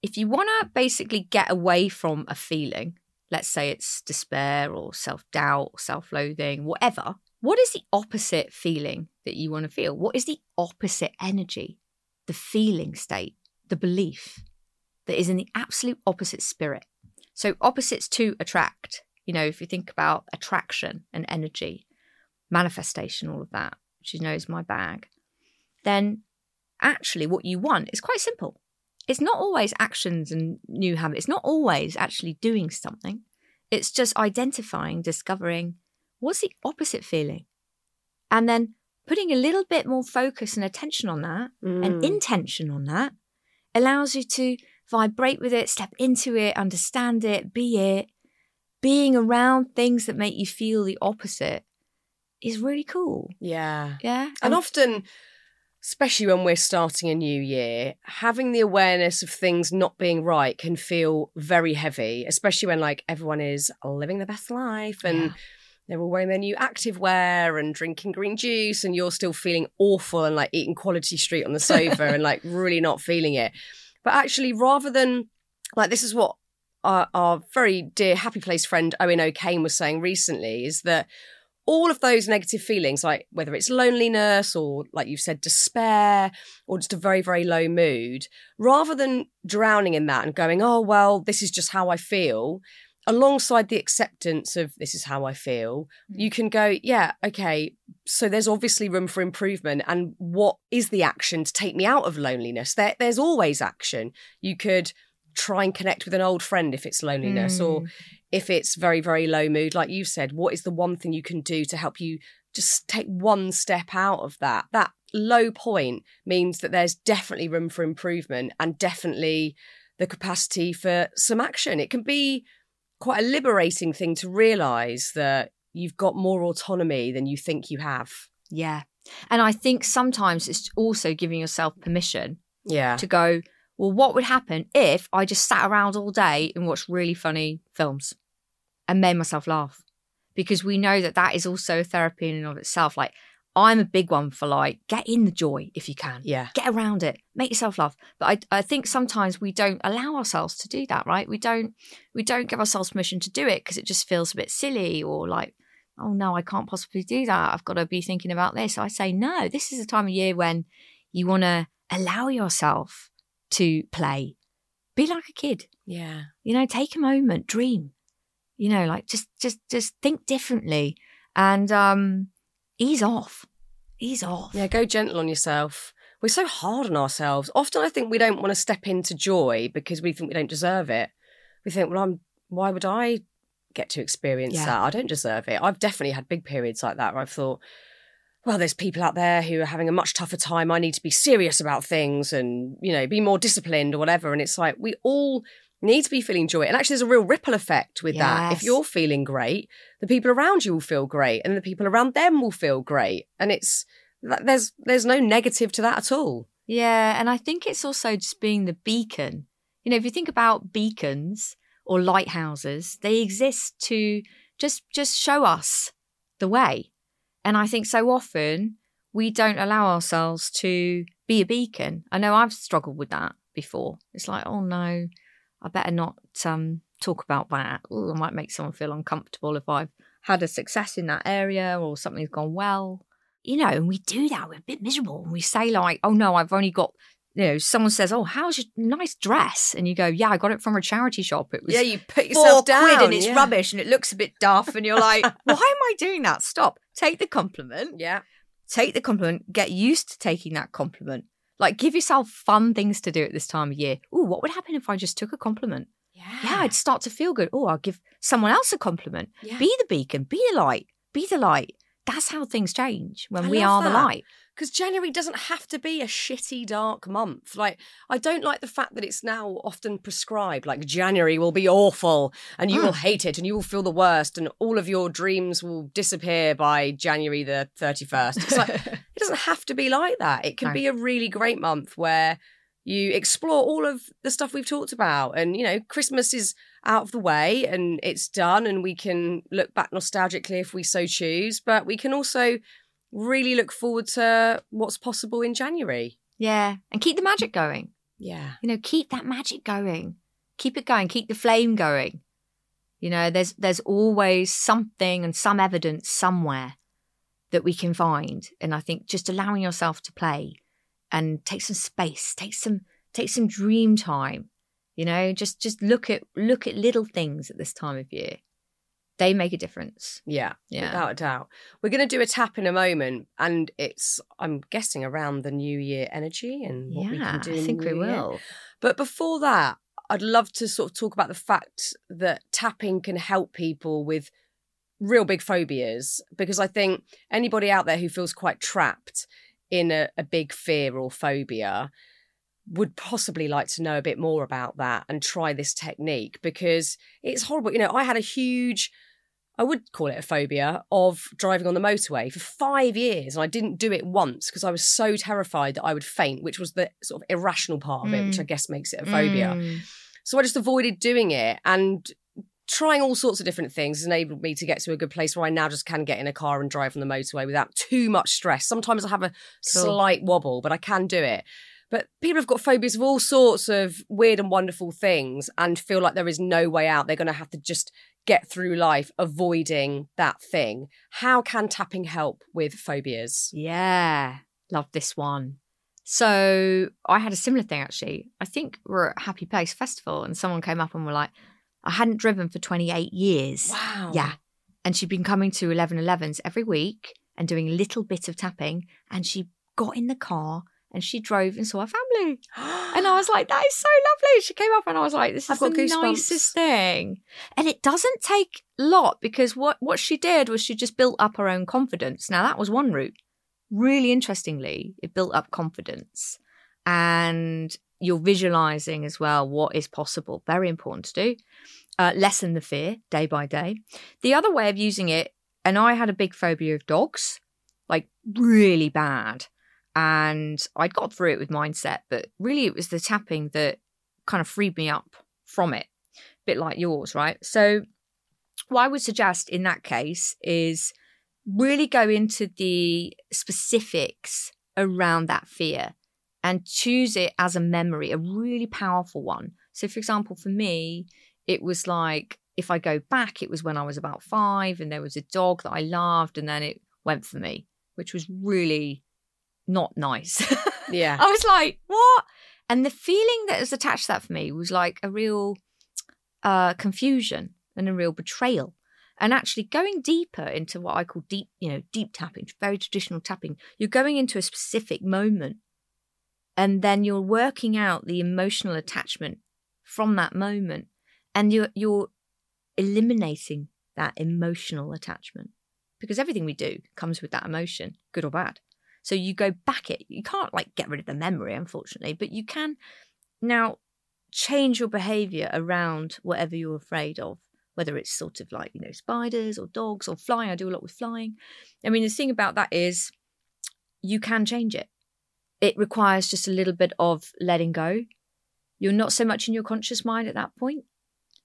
if you want to basically get away from a feeling, let's say it's despair or self doubt, self loathing, whatever, what is the opposite feeling that you want to feel? What is the opposite energy, the feeling state, the belief that is in the absolute opposite spirit? So, opposites to attract, you know, if you think about attraction and energy, manifestation, all of that, which you know is my bag, then actually what you want is quite simple. It's not always actions and new habits. It's not always actually doing something. It's just identifying, discovering what's the opposite feeling. And then putting a little bit more focus and attention on that and mm. intention on that allows you to vibrate with it, step into it, understand it, be it, being around things that make you feel the opposite is really cool. Yeah. Yeah. And often, especially when we're starting a new year, having the awareness of things not being right can feel very heavy, especially when like everyone is living the best life and Yeah. They're all wearing their new active wear and drinking green juice and you're still feeling awful and like eating quality street on the sofa and like really not feeling it. But actually, rather than like this is what our, our very dear happy place friend Owen O'Kane was saying recently is that all of those negative feelings, like whether it's loneliness or, like you've said, despair or just a very, very low mood, rather than drowning in that and going, oh, well, this is just how I feel, alongside the acceptance of this is how I feel, mm. you can go, yeah, okay, so there's obviously room for improvement. And what is the action to take me out of loneliness? There, there's always action. You could try and connect with an old friend if it's loneliness or mm. if it's very very low mood like you said what is the one thing you can do to help you just take one step out of that that low point means that there's definitely room for improvement and definitely the capacity for some action it can be quite a liberating thing to realize that you've got more autonomy than you think you have Yeah. And I think sometimes it's also giving yourself permission yeah to go, well, what would happen if I just sat around all day and watched really funny films and made myself laugh? Because we know that that is also a therapy in and of itself. Like, I'm a big one for like, get in the joy if you can. yeah Get around it, make yourself laugh. But I, I think sometimes we don't allow ourselves to do that, right? We don't, we don't give ourselves permission to do it because it just feels a bit silly or like, oh no, I can't possibly do that. I've got to be thinking about this. So I say, no, this is a time of year when you want to allow yourself to play. Be like a kid, yeah you know, take a moment, dream, you know, like just, just, just think differently and, um, ease off, ease off. Yeah, go gentle on yourself. We're so hard on ourselves. Often I think we don't want to step into joy because we think we don't deserve it. We think, well, I'm why would I get to experience Yeah. that? I don't deserve it. I've definitely had big periods like that where I've thought, well, there's people out there who are having a much tougher time. I need to be serious about things and, you know, be more disciplined or whatever. And it's like we all need to be feeling joy. And actually there's a real ripple effect with that. If you're feeling great, the people around you will feel great and the people around them will feel great. And it's there's there's no negative to that at all. Yeah, and I think it's also just being the beacon. You know, if you think about beacons or lighthouses, they exist to just just show us the way. And I think so often we don't allow ourselves to be a beacon. I know I've struggled with that before. It's like, oh no, I better not um, talk about that. Ooh, I might make someone feel uncomfortable if I've had a success in that area or something's gone well you know, and we do that. We're a bit miserable, and we say like, "Oh no, I've only got." You know, someone says, "Oh, how's your nice dress?" And you go, "Yeah, I got it from a charity shop. It was yeah, you put four quid, and it's rubbish, and it looks a bit daft." And you're like, "Why am I doing that? Stop! Take the compliment. Yeah. Take the compliment. Get used to taking that compliment. Like, give yourself fun things to do at this time of year. Ooh, what would happen if I just took a compliment? Yeah. Yeah, I'd start to feel good. Oh, I'll give someone else a compliment. Yeah. Be the beacon. Be the light. Be the light. That's how things change when I we are the light. Because January doesn't have to be a shitty, dark month. Like, I don't like the fact that it's now often prescribed. Like, January will be awful and you Mm. will hate it and you will feel the worst and all of your dreams will disappear by January the 31st. It's like, it doesn't have to be like that. It can No. be a really great month where you explore all of the stuff we've talked about. And, you know, Christmas is out of the way and it's done, and we can look back nostalgically if we so choose. But we can also really look forward to what's possible in January. Yeah, and keep the magic going. Yeah. You know, keep that magic going. Keep it going. Keep the flame going. You know, there's there's always something and some evidence somewhere that we can find. And I think just allowing yourself to play and take some space, take some take some dream time. You know, just just look at look at little things at this time of year. They make a difference. Yeah, Yeah. without a doubt. We're going to do a tap in a moment, and it's, I'm guessing, around the New Year energy and what we can do. I think we new year. will. But before that, I'd love to sort of talk about the fact that tapping can help people with real big phobias because I think anybody out there who feels quite trapped in a, a big fear or phobia, would possibly like to know a bit more about that and try this technique because it's horrible. You know, I had a huge, I would call it a phobia of driving on the motorway for five years. And I didn't do it once because I was so terrified that I would faint, which was the sort of irrational part of it, which I guess makes it a phobia. Mm. So I just avoided doing it and trying all sorts of different things has enabled me to get to a good place where I now just can get in a car and drive on the motorway without too much stress. Sometimes I have a Cool. slight wobble, but I can do it. But people have got phobias of all sorts of weird and wonderful things and feel like there is no way out. They're going to have to just get through life avoiding that thing. How can tapping help with phobias? Yeah, love this one. So I had a similar thing actually. I think we're at Happy Place Festival and someone came up and were like, I hadn't driven for 28 years. Wow. Yeah. And she'd been coming to 1111s every week and doing a little bit of tapping. And she got in the car and she drove and saw her family. And I was like, that is so lovely. She came up and I was like, this I've is the goosebumps. nicest thing. And it doesn't take a lot because what, what she did was she just built up her own confidence. Now, that was one route. Really interestingly, it built up confidence. And you're visualizing as well what is possible. Very important to do. Uh, lessen the fear day by day. The other way of using it, and I had a big phobia of dogs, like really bad. And I'd got through it with mindset, but really it was the tapping that kind of freed me up from it. A bit like yours, right? So, what I would suggest in that case is really go into the specifics around that fear and choose it as a memory, a really powerful one. So, for example, for me, it was like if I go back, it was when I was about five and there was a dog that I loved and then it went for me, which was really not nice. Yeah. I was like, what? And the feeling that was attached to that for me was like a real uh, confusion and a real betrayal. And actually going deeper into what I call deep, you know, deep tapping, very traditional tapping, you're going into a specific moment and then you're working out the emotional attachment from that moment and you're you're eliminating that emotional attachment because everything we do comes with that emotion good or bad so you go back it you can't like get rid of the memory unfortunately but you can now change your behavior around whatever you're afraid of whether it's sort of like you know spiders or dogs or flying. I do a lot with flying. I mean the thing about that is you can change it. It requires just a little bit of letting go. You're not so much in your conscious mind at that point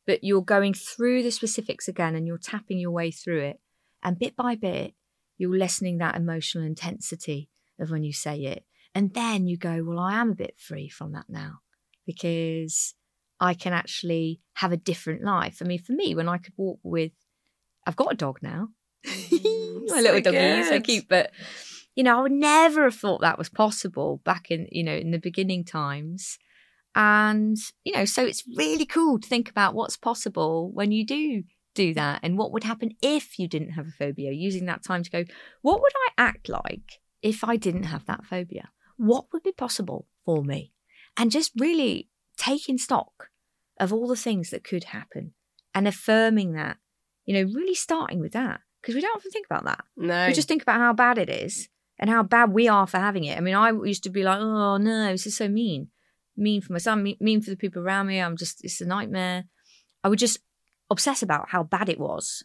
but you're going through the specifics again and you're tapping your way through it and bit by bit you're lessening that emotional intensity of when you say it. And then you go well i am a bit free from that now because i can actually have a different life. I mean for me when i could walk with i've got a dog now. My little doggy so cute but you know i would never have thought that was possible back in you know in the beginning times. And you know so it's really cool to think about what's possible when you do do that and what would happen if you didn't have a phobia using that time to go what would i act like if i didn't have that phobia what would be possible for me and just really taking stock of all the things that could happen and affirming that you know really starting with that because we don't often think about that No. we just think about how bad it is and how bad we are for having it. I mean, I used to be like, oh no, this is so mean. Mean for my son, mean, mean for the people around me. I'm just, it's a nightmare. I would just obsess about how bad it was.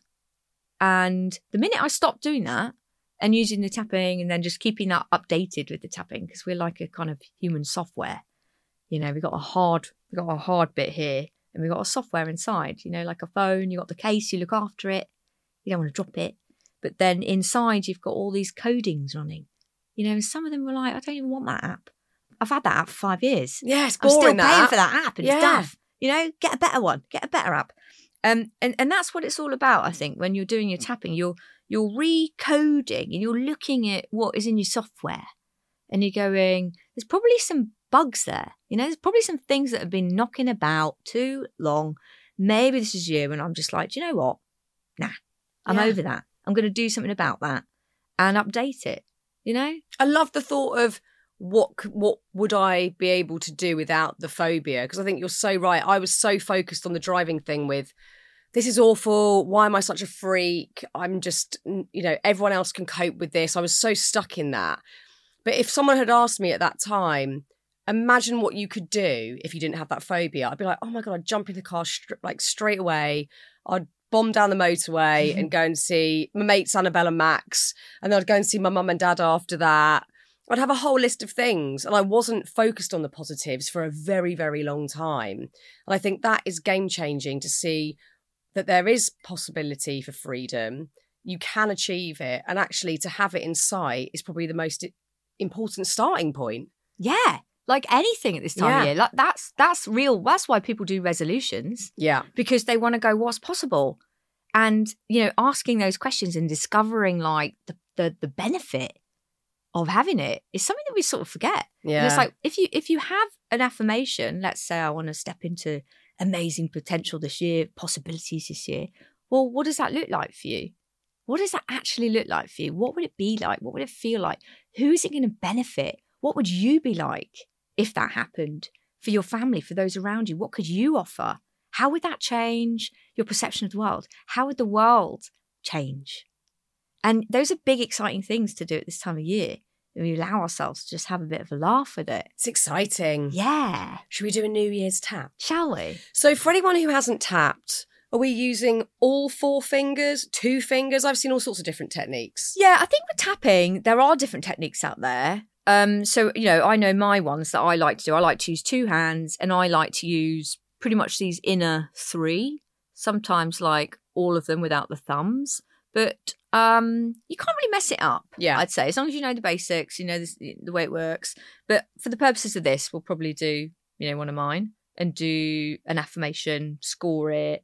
And the minute I stopped doing that and using the tapping and then just keeping that updated with the tapping, because we're like a kind of human software. You know, we've got a hard, we've got a hard bit here and we've got a software inside, you know, like a phone, you got the case, you look after it. You don't want to drop it. But then inside, you've got all these codings running. You know, and some of them were like, I don't even want that app. I've had that app for five years. yeah, it's I'm boring. still that. paying for that app and Yeah. it's daft. You know, get a better one, get a better app. Um, and, and that's what it's all about, I think, when you're doing your tapping, you're you're recoding and you're looking at what is in your software and you're going, there's probably some bugs there. You know, there's probably some things that have been knocking about too long. Maybe this is you, and I'm just like, do you know what? Nah, I'm Yeah. over that. I'm going to do something about that and update it. You know, I love the thought of what what would I be able to do without the phobia? Because I think you're so right. I was so focused on the driving thing with this is awful. Why am I such a freak? I'm just you know everyone else can cope with this. I was so stuck in that. But if someone had asked me at that time, imagine what you could do if you didn't have that phobia. I'd be like, oh my god, I'd jump in the car like straight away. I'd bomb down the motorway and go and see my mates Annabelle and Max, and then I'd go and see my mum and dad after that. I'd have a whole list of things, and I wasn't focused on the positives for a very, very long time. And I think that is game changing to see that there is possibility for freedom. You can achieve it, and actually to have it in sight is probably the most important starting point. Yeah. Like anything at this time Yeah. of year. Like that's that's real. That's why people do resolutions. Yeah. because they want to go what's possible and you know asking those questions and discovering like the the, the benefit of having it is something that we sort of forget. Yeah. and it's like if you if you have an affirmation let's say i want to step into amazing potential this year possibilities this year well what does that look like for you? What does that actually look like for you? What would it be like? What would it feel like? Who is it going to benefit? What would you be like if that happened for your family for those around you? What could you offer? How would that change your perception of the world? How would the world change? And those are big, exciting things to do at this time of year. And we allow ourselves to just have a bit of a laugh with it. it's exciting. Yeah. Should we do a New Year's tap? Shall we? So, for anyone who hasn't tapped, are we using all four fingers, two fingers? I've seen all sorts of different techniques. Yeah, I think with tapping, there are different techniques out there. Um, so you know, I know my ones that I like to do. I like to use two hands, and I like to use pretty much these inner three. Sometimes like all of them without the thumbs, but um, you can't really mess it up. Yeah. I'd say as long as you know the basics, you know this, the way it works. But for the purposes of this, we'll probably do you know one of mine and do an affirmation, score it,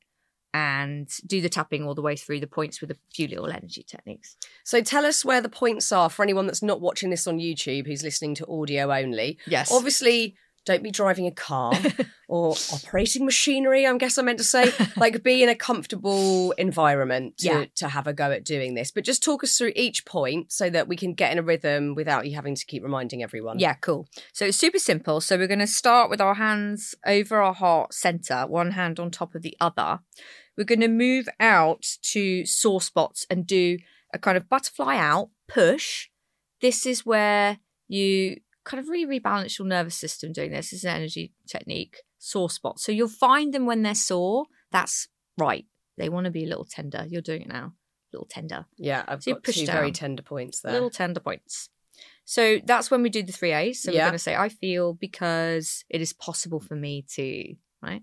and do the tapping all the way through the points with a few little energy techniques. So, tell us where the points are for anyone that's not watching this on YouTube who's listening to audio only. Yes. Obviously, don't be driving a car or operating machinery, I guess I meant to say. like, be in a comfortable environment to, Yeah. to have a go at doing this. But just talk us through each point so that we can get in a rhythm without you having to keep reminding everyone. Yeah, cool. So it's super simple. So we're going to start with our hands over our heart center, one hand on top of the other. We're going to move out to sore spots and do a kind of butterfly out push. This is where you kind of really rebalance your nervous system doing this. This is an energy technique, sore spots. So you'll find them when they're sore. That's right. They want to be a little tender. You're doing it now. A little tender. Yeah, I've So got two very tender points there. Little tender points. So that's when we do the three A's. So we're going to say, I feel because it is possible for me to, right?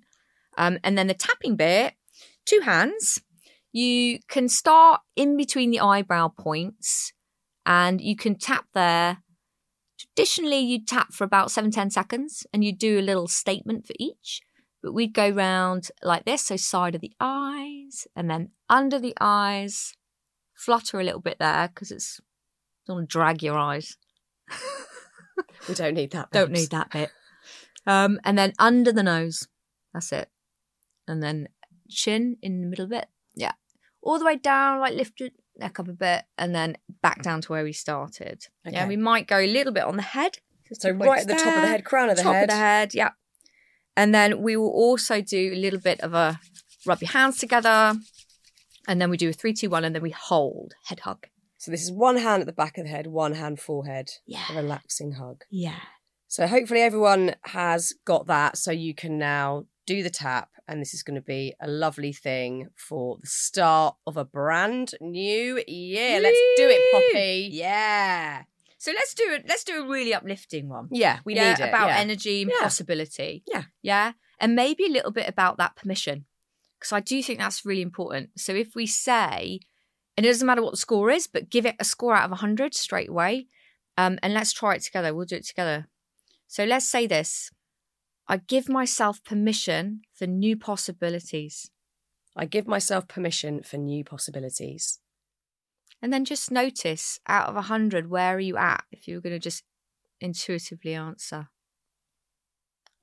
Um, and then the tapping bit, two hands. You can start in between the eyebrow points and you can tap there. Traditionally, you'd tap for about seven, 10 seconds and you'd do a little statement for each. But we'd go round like this. So side of the eyes and then under the eyes, flutter a little bit there because it's don't drag your eyes. we don't need that. Don't need that bit. Um, and then under the nose. That's it. And then chin in the middle of it. Yeah. All the way down, like lift your neck up a bit, and then back down to where we started. Yeah, we might go a little bit on the head. So, right at the top of the head, crown of the top head. of the head, yeah. And then we will also do a little bit of a rub your hands together, and then we do a three, two, one, and then we hold head hug. So, this is one hand at the back of the head, one hand forehead. Yeah. A relaxing hug. Yeah. So hopefully everyone has got that so you can now do the tap and this is going to be a lovely thing for the start of a brand new year. Let's do it, Poppy. Yeah. So let's do it. Let's do a really uplifting one. Yeah, we yeah, need it. about yeah. energy and Yeah. possibility. Yeah. Yeah. And maybe a little bit about that permission. Because I do think that's really important. So if we say, and it doesn't matter what the score is, but give it a score out of 100 straight away. Um, and let's try it together. We'll do it together. So let's say this I give myself permission for new possibilities. I give myself permission for new possibilities. And then just notice out of 100, where are you at if you were going to just intuitively answer?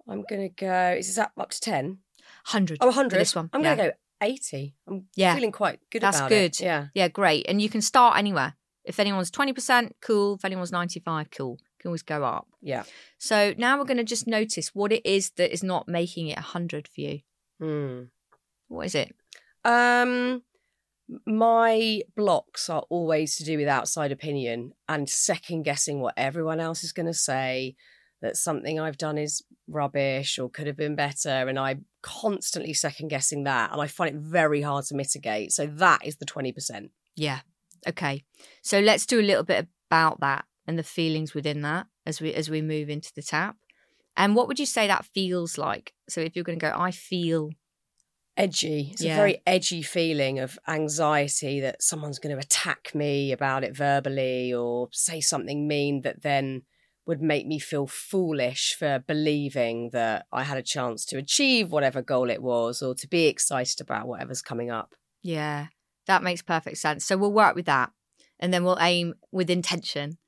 I'm going to go, is this up, to 10? 100. Oh, 100. This one. I'm yeah. going to go 80. I'm Yeah. feeling quite good That's about good. it. Yeah. Yeah, great. And you can start anywhere. If anyone's 20%, cool. If anyone's 95, cool. Can always go up. Yeah. So now we're going to just notice what it is that is not making it 100 for you. Hmm. What is it? Um, my blocks are always to do with outside opinion and second guessing what everyone else is going to say. that something I've done is rubbish or could have been better. And I'm constantly second guessing that. And I find it very hard to mitigate. So that is the 20%. Yeah. Okay. So let's do a little bit about that and the feelings within that as we as we move into the tap. And what would you say that feels like? So if you're going to go, I feel edgy. It's Yeah. a very edgy feeling of anxiety that someone's going to attack me about it verbally or say something mean that then would make me feel foolish for believing that I had a chance to achieve whatever goal it was or to be excited about whatever's coming up. Yeah, that makes perfect sense. So we'll work with that and then we'll aim with intention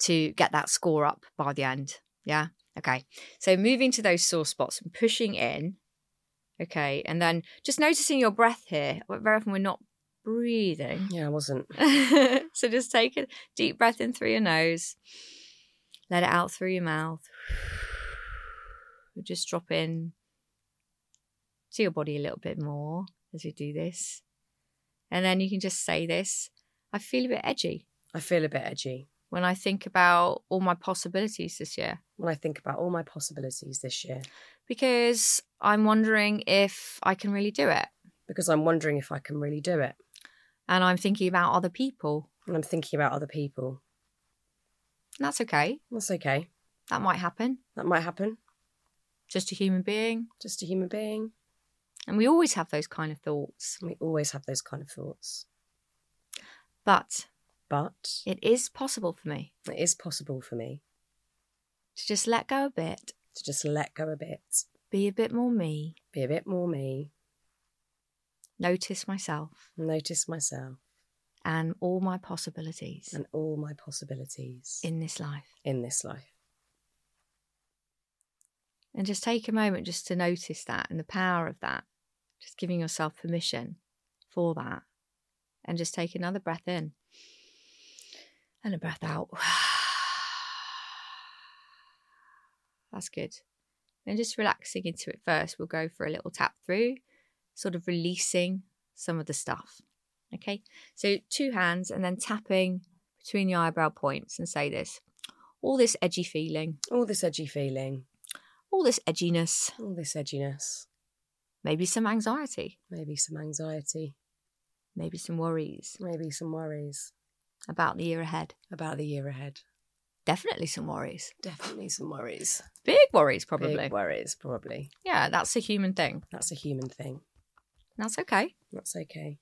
to get that score up by the end. Yeah. Okay. So moving to those sore spots and pushing in. Okay. And then just noticing your breath here. Very often we're not breathing. Yeah, I wasn't. so just take a deep breath in through your nose, let it out through your mouth. Just drop in to your body a little bit more as you do this. And then you can just say this I feel a bit edgy I feel a bit edgy when I think about all my possibilities this year when I think about all my possibilities this year because I'm wondering if I can really do it. because I'm wondering if I can really do it. And I'm thinking about other people. And I'm thinking about other people. And that's okay. That's okay. That might happen. That might happen. Just a human being. Just a human being. And we always have those kind of thoughts. We always have those kind of thoughts. But But it is possible for me. it is possible for me. To just let go a bit, to just let go a bit, be a bit more me, be a bit more me, notice myself. Notice myself. And all my possibilities. And all my possibilities. In this life. in this life. And just take a moment just to notice that and the power of that. Just giving yourself permission for that. And just take another breath in and a breath out. That's good. And just relaxing into it first. We'll go for a little tap through, sort of releasing some of the stuff. Okay. So two hands and then tapping between the eyebrow points and say this all this edgy feeling, All this edgy feeling, all this edginess, all this edginess, maybe some anxiety, maybe some anxiety, maybe some worries maybe some worries about the year ahead. about the year ahead. Definitely some worries. Definitely some worries. Big worries, probably. Big worries, probably. yeah, that's a human thing. That's a human thing. That's okay. That's okay.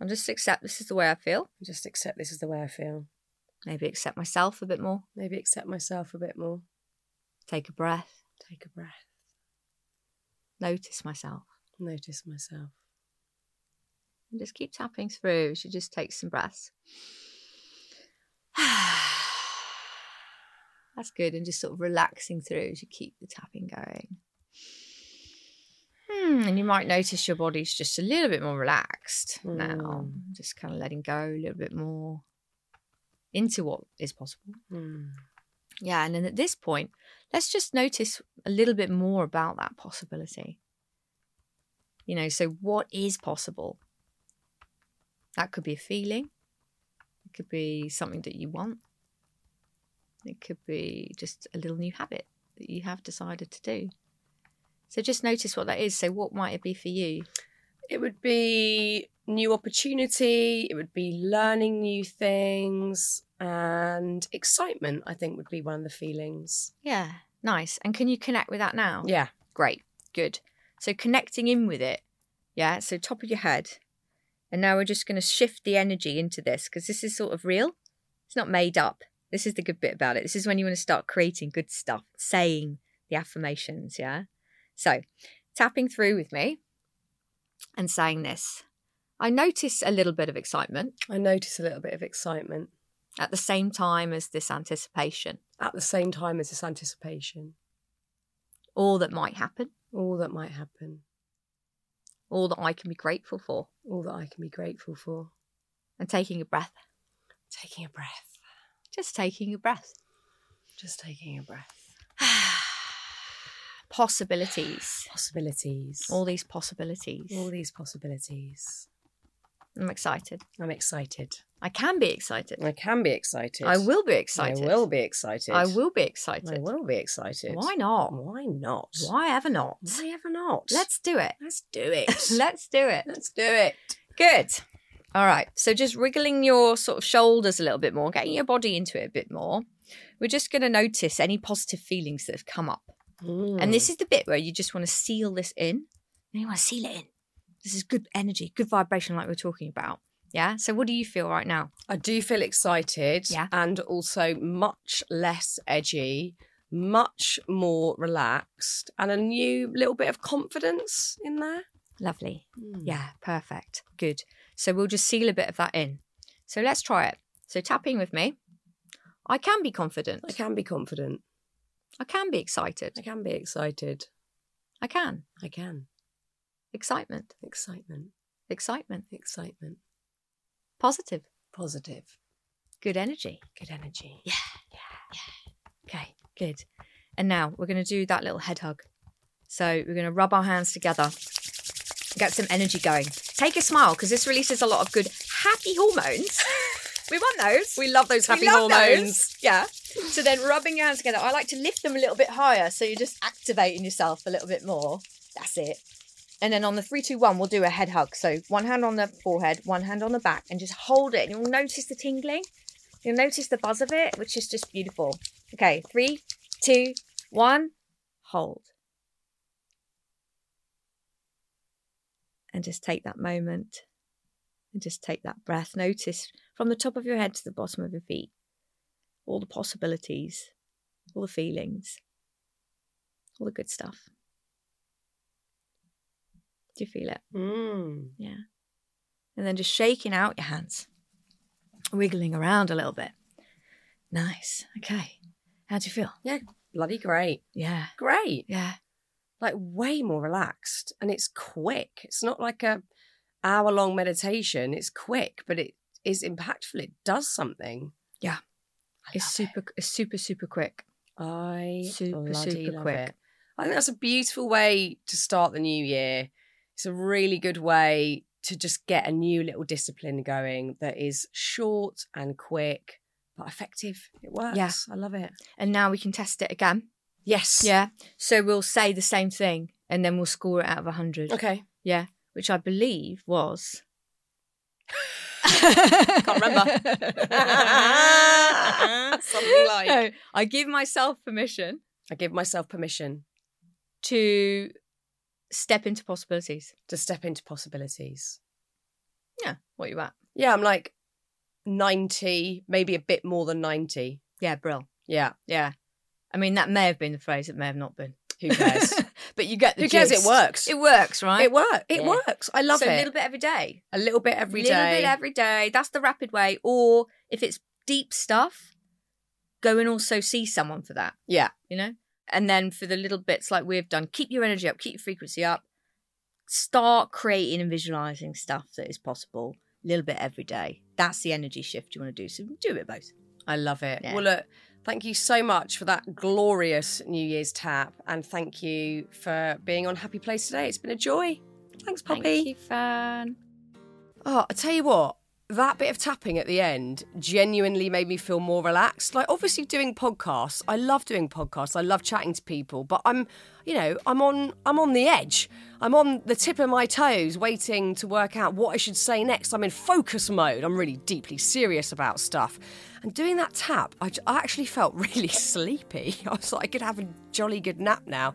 I'll just accept this is the way I feel. Just accept this is the way I feel. Maybe accept myself a bit more. Maybe accept myself a bit more. Take a breath. Take a breath. Notice myself. Notice myself. And just keep tapping through. She just takes some breaths. That's good. And just sort of relaxing through as you keep the tapping going. Hmm, and you might notice your body's just a little bit more relaxed now. Mm. Just kind of letting go a little bit more into what is possible. Hmm. Yeah, and then at this point, let's just notice a little bit more about that possibility. You know, so what is possible? That could be a feeling, it could be something that you want, it could be just a little new habit that you have decided to do. So just notice what that is. So, what might it be for you? It would be new opportunity, it would be learning new things, and excitement, I think, would be one of the feelings. Yeah, nice. And can you connect with that now? Yeah. Great, good. So connecting in with it, yeah. So top of your head, and now we're just going to shift the energy into this because this is sort of real. It's not made up. This is the good bit about it. This is when you want to start creating good stuff, saying the affirmations, yeah. So tapping through with me and saying this. I notice a little bit of excitement I notice a little bit of excitement at the same time as this anticipation, at the same time as this anticipation. all that might happen, All that might happen, all that I can be grateful for, all that I can be grateful for. and taking a breath. Taking a breath, Just taking a breath. just taking a breath. possibilities. Possibilities. All these possibilities. all these possibilities. I'm excited. I'm excited. I can be excited. I can be excited. I will be excited. I will be excited. I will be excited. I will be excited. Why not? Why not? Why ever not? Why ever not? Let's do it. let's do it. Let's do it. let's do it. Good. All right. So just wriggling your sort of shoulders a little bit more, getting your body into it a bit more. We're just going to notice any positive feelings that have come up. And this mm. is the bit where you just want to seal this in. You want to seal it in. This is good energy, good vibration, like we we're talking about. Yeah. So, what do you feel right now? I do feel excited Yeah. and also much less edgy, much more relaxed, and a new little bit of confidence in there. Lovely. Hmm. Yeah. Perfect. Good. So, we'll just seal a bit of that in. So, let's try it. So, tapping with me. I can be confident. I can be confident. I can be excited. I can be excited. I can. I can. Excitement. Excitement. Excitement. Excitement. Positive. Positive. Good energy. Good energy. Yeah. Yeah. yeah. Okay, good. And now we're going to do that little head hug. So we're going to rub our hands together, get some energy going. Take a smile because this releases a lot of good happy hormones. we want those. We love those happy love hormones. those. Yeah. So then rubbing your hands together, I like to lift them a little bit higher so you're just activating yourself a little bit more. That's it. And then on the three, two, one, we'll do a head hug. So one hand on the forehead, one hand on the back, and just hold it. And you'll notice the tingling. You'll notice the buzz of it, which is just beautiful. Okay, three, two, one, hold. And just take that moment and just take that breath. Notice from the top of your head to the bottom of your feet all the possibilities, all the feelings, all the good stuff. Do you feel it? Mm. Yeah. And then just shaking out your hands, wiggling around a little bit. Nice. Okay. How do you feel? Yeah, bloody great. Yeah. Great. Yeah. Like way more relaxed and it's quick. It's not like a hour long meditation. It's quick, but it is impactful. It does something. Yeah. I It's super it's super, super quick. I super, super quick. it. I think that's a beautiful way to start the new year. It's a really good way to just get a new little discipline going that is short and quick but effective. It works. Yeah. I love it. And now we can test it again. Yes. Yeah. So we'll say the same thing and then we'll score it out of 100. Okay. Yeah. Which I believe was. Can't remember. Something like. No, I give myself permission I give myself permission to step into possibilities. to step into possibilities. Yeah. What you at? Yeah, I'm like 90, maybe a bit more than 90. Yeah, Brill. Yeah. Yeah. I mean, that may have been the phrase, it may have not been. Who cares? but you get the Who cares? It works. It works, right? It works. It Yeah. works. I love so it. a little bit every day. A little bit every little day. bit every day. That's the rapid way. Or if it's deep stuff, go and also see someone for that, Yeah. you know? And then for the little bits like we've done, keep your energy up, keep your frequency up. Start creating and visualizing stuff that is possible a little bit every day. That's the energy shift you want to do. So do it both. I love it. Yeah. Well, look, thank you so much for that glorious New Year's tap. And thank you for being on Happy Place today. It's been a joy. Thanks, Poppy. Thank you, Fearne. Oh, I tell you what, that bit of tapping at the end genuinely made me feel more relaxed. Like, obviously, doing podcasts, I love doing podcasts. I love chatting to people, but I'm, you know, I'm on, I'm on the edge. I'm on the tip of my toes, waiting to work out what I should say next. I'm in focus mode. I'm really deeply serious about stuff. And doing that tap, I actually felt really sleepy. I was like, I could have a jolly good nap now.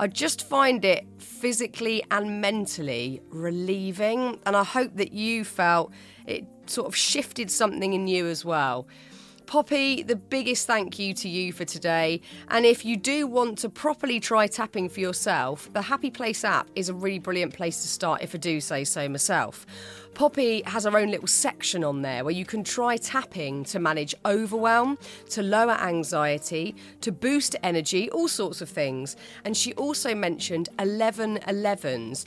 I just find it physically and mentally relieving. And I hope that you felt it sort of shifted something in you as well. Poppy, the biggest thank you to you for today. And if you do want to properly try tapping for yourself, the Happy Place app is a really brilliant place to start, if I do say so myself. Poppy has her own little section on there where you can try tapping to manage overwhelm, to lower anxiety, to boost energy, all sorts of things. And she also mentioned 11 11s.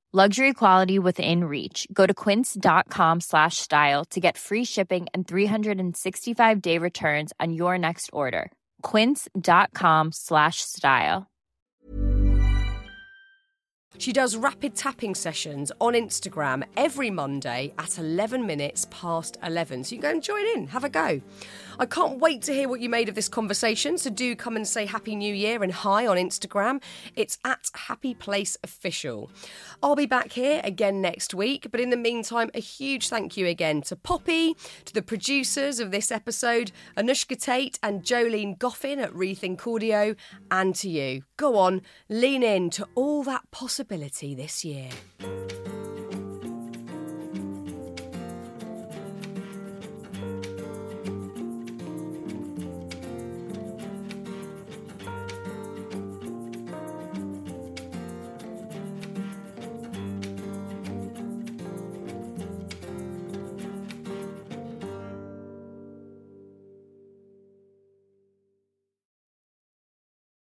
Luxury quality within reach. Go to quince.com slash style to get free shipping and 365 day returns on your next order. Quince.com slash style. She does rapid tapping sessions on Instagram every Monday at 11 minutes past 11. So you can go and join in, have a go. I can't wait to hear what you made of this conversation. So do come and say Happy New Year and hi on Instagram. It's at Happy Place Official. I'll be back here again next week. But in the meantime, a huge thank you again to Poppy, to the producers of this episode, Anushka Tate and Jolene Goffin at Rethink Audio, and to you. Go on, lean in to all that possibility this year.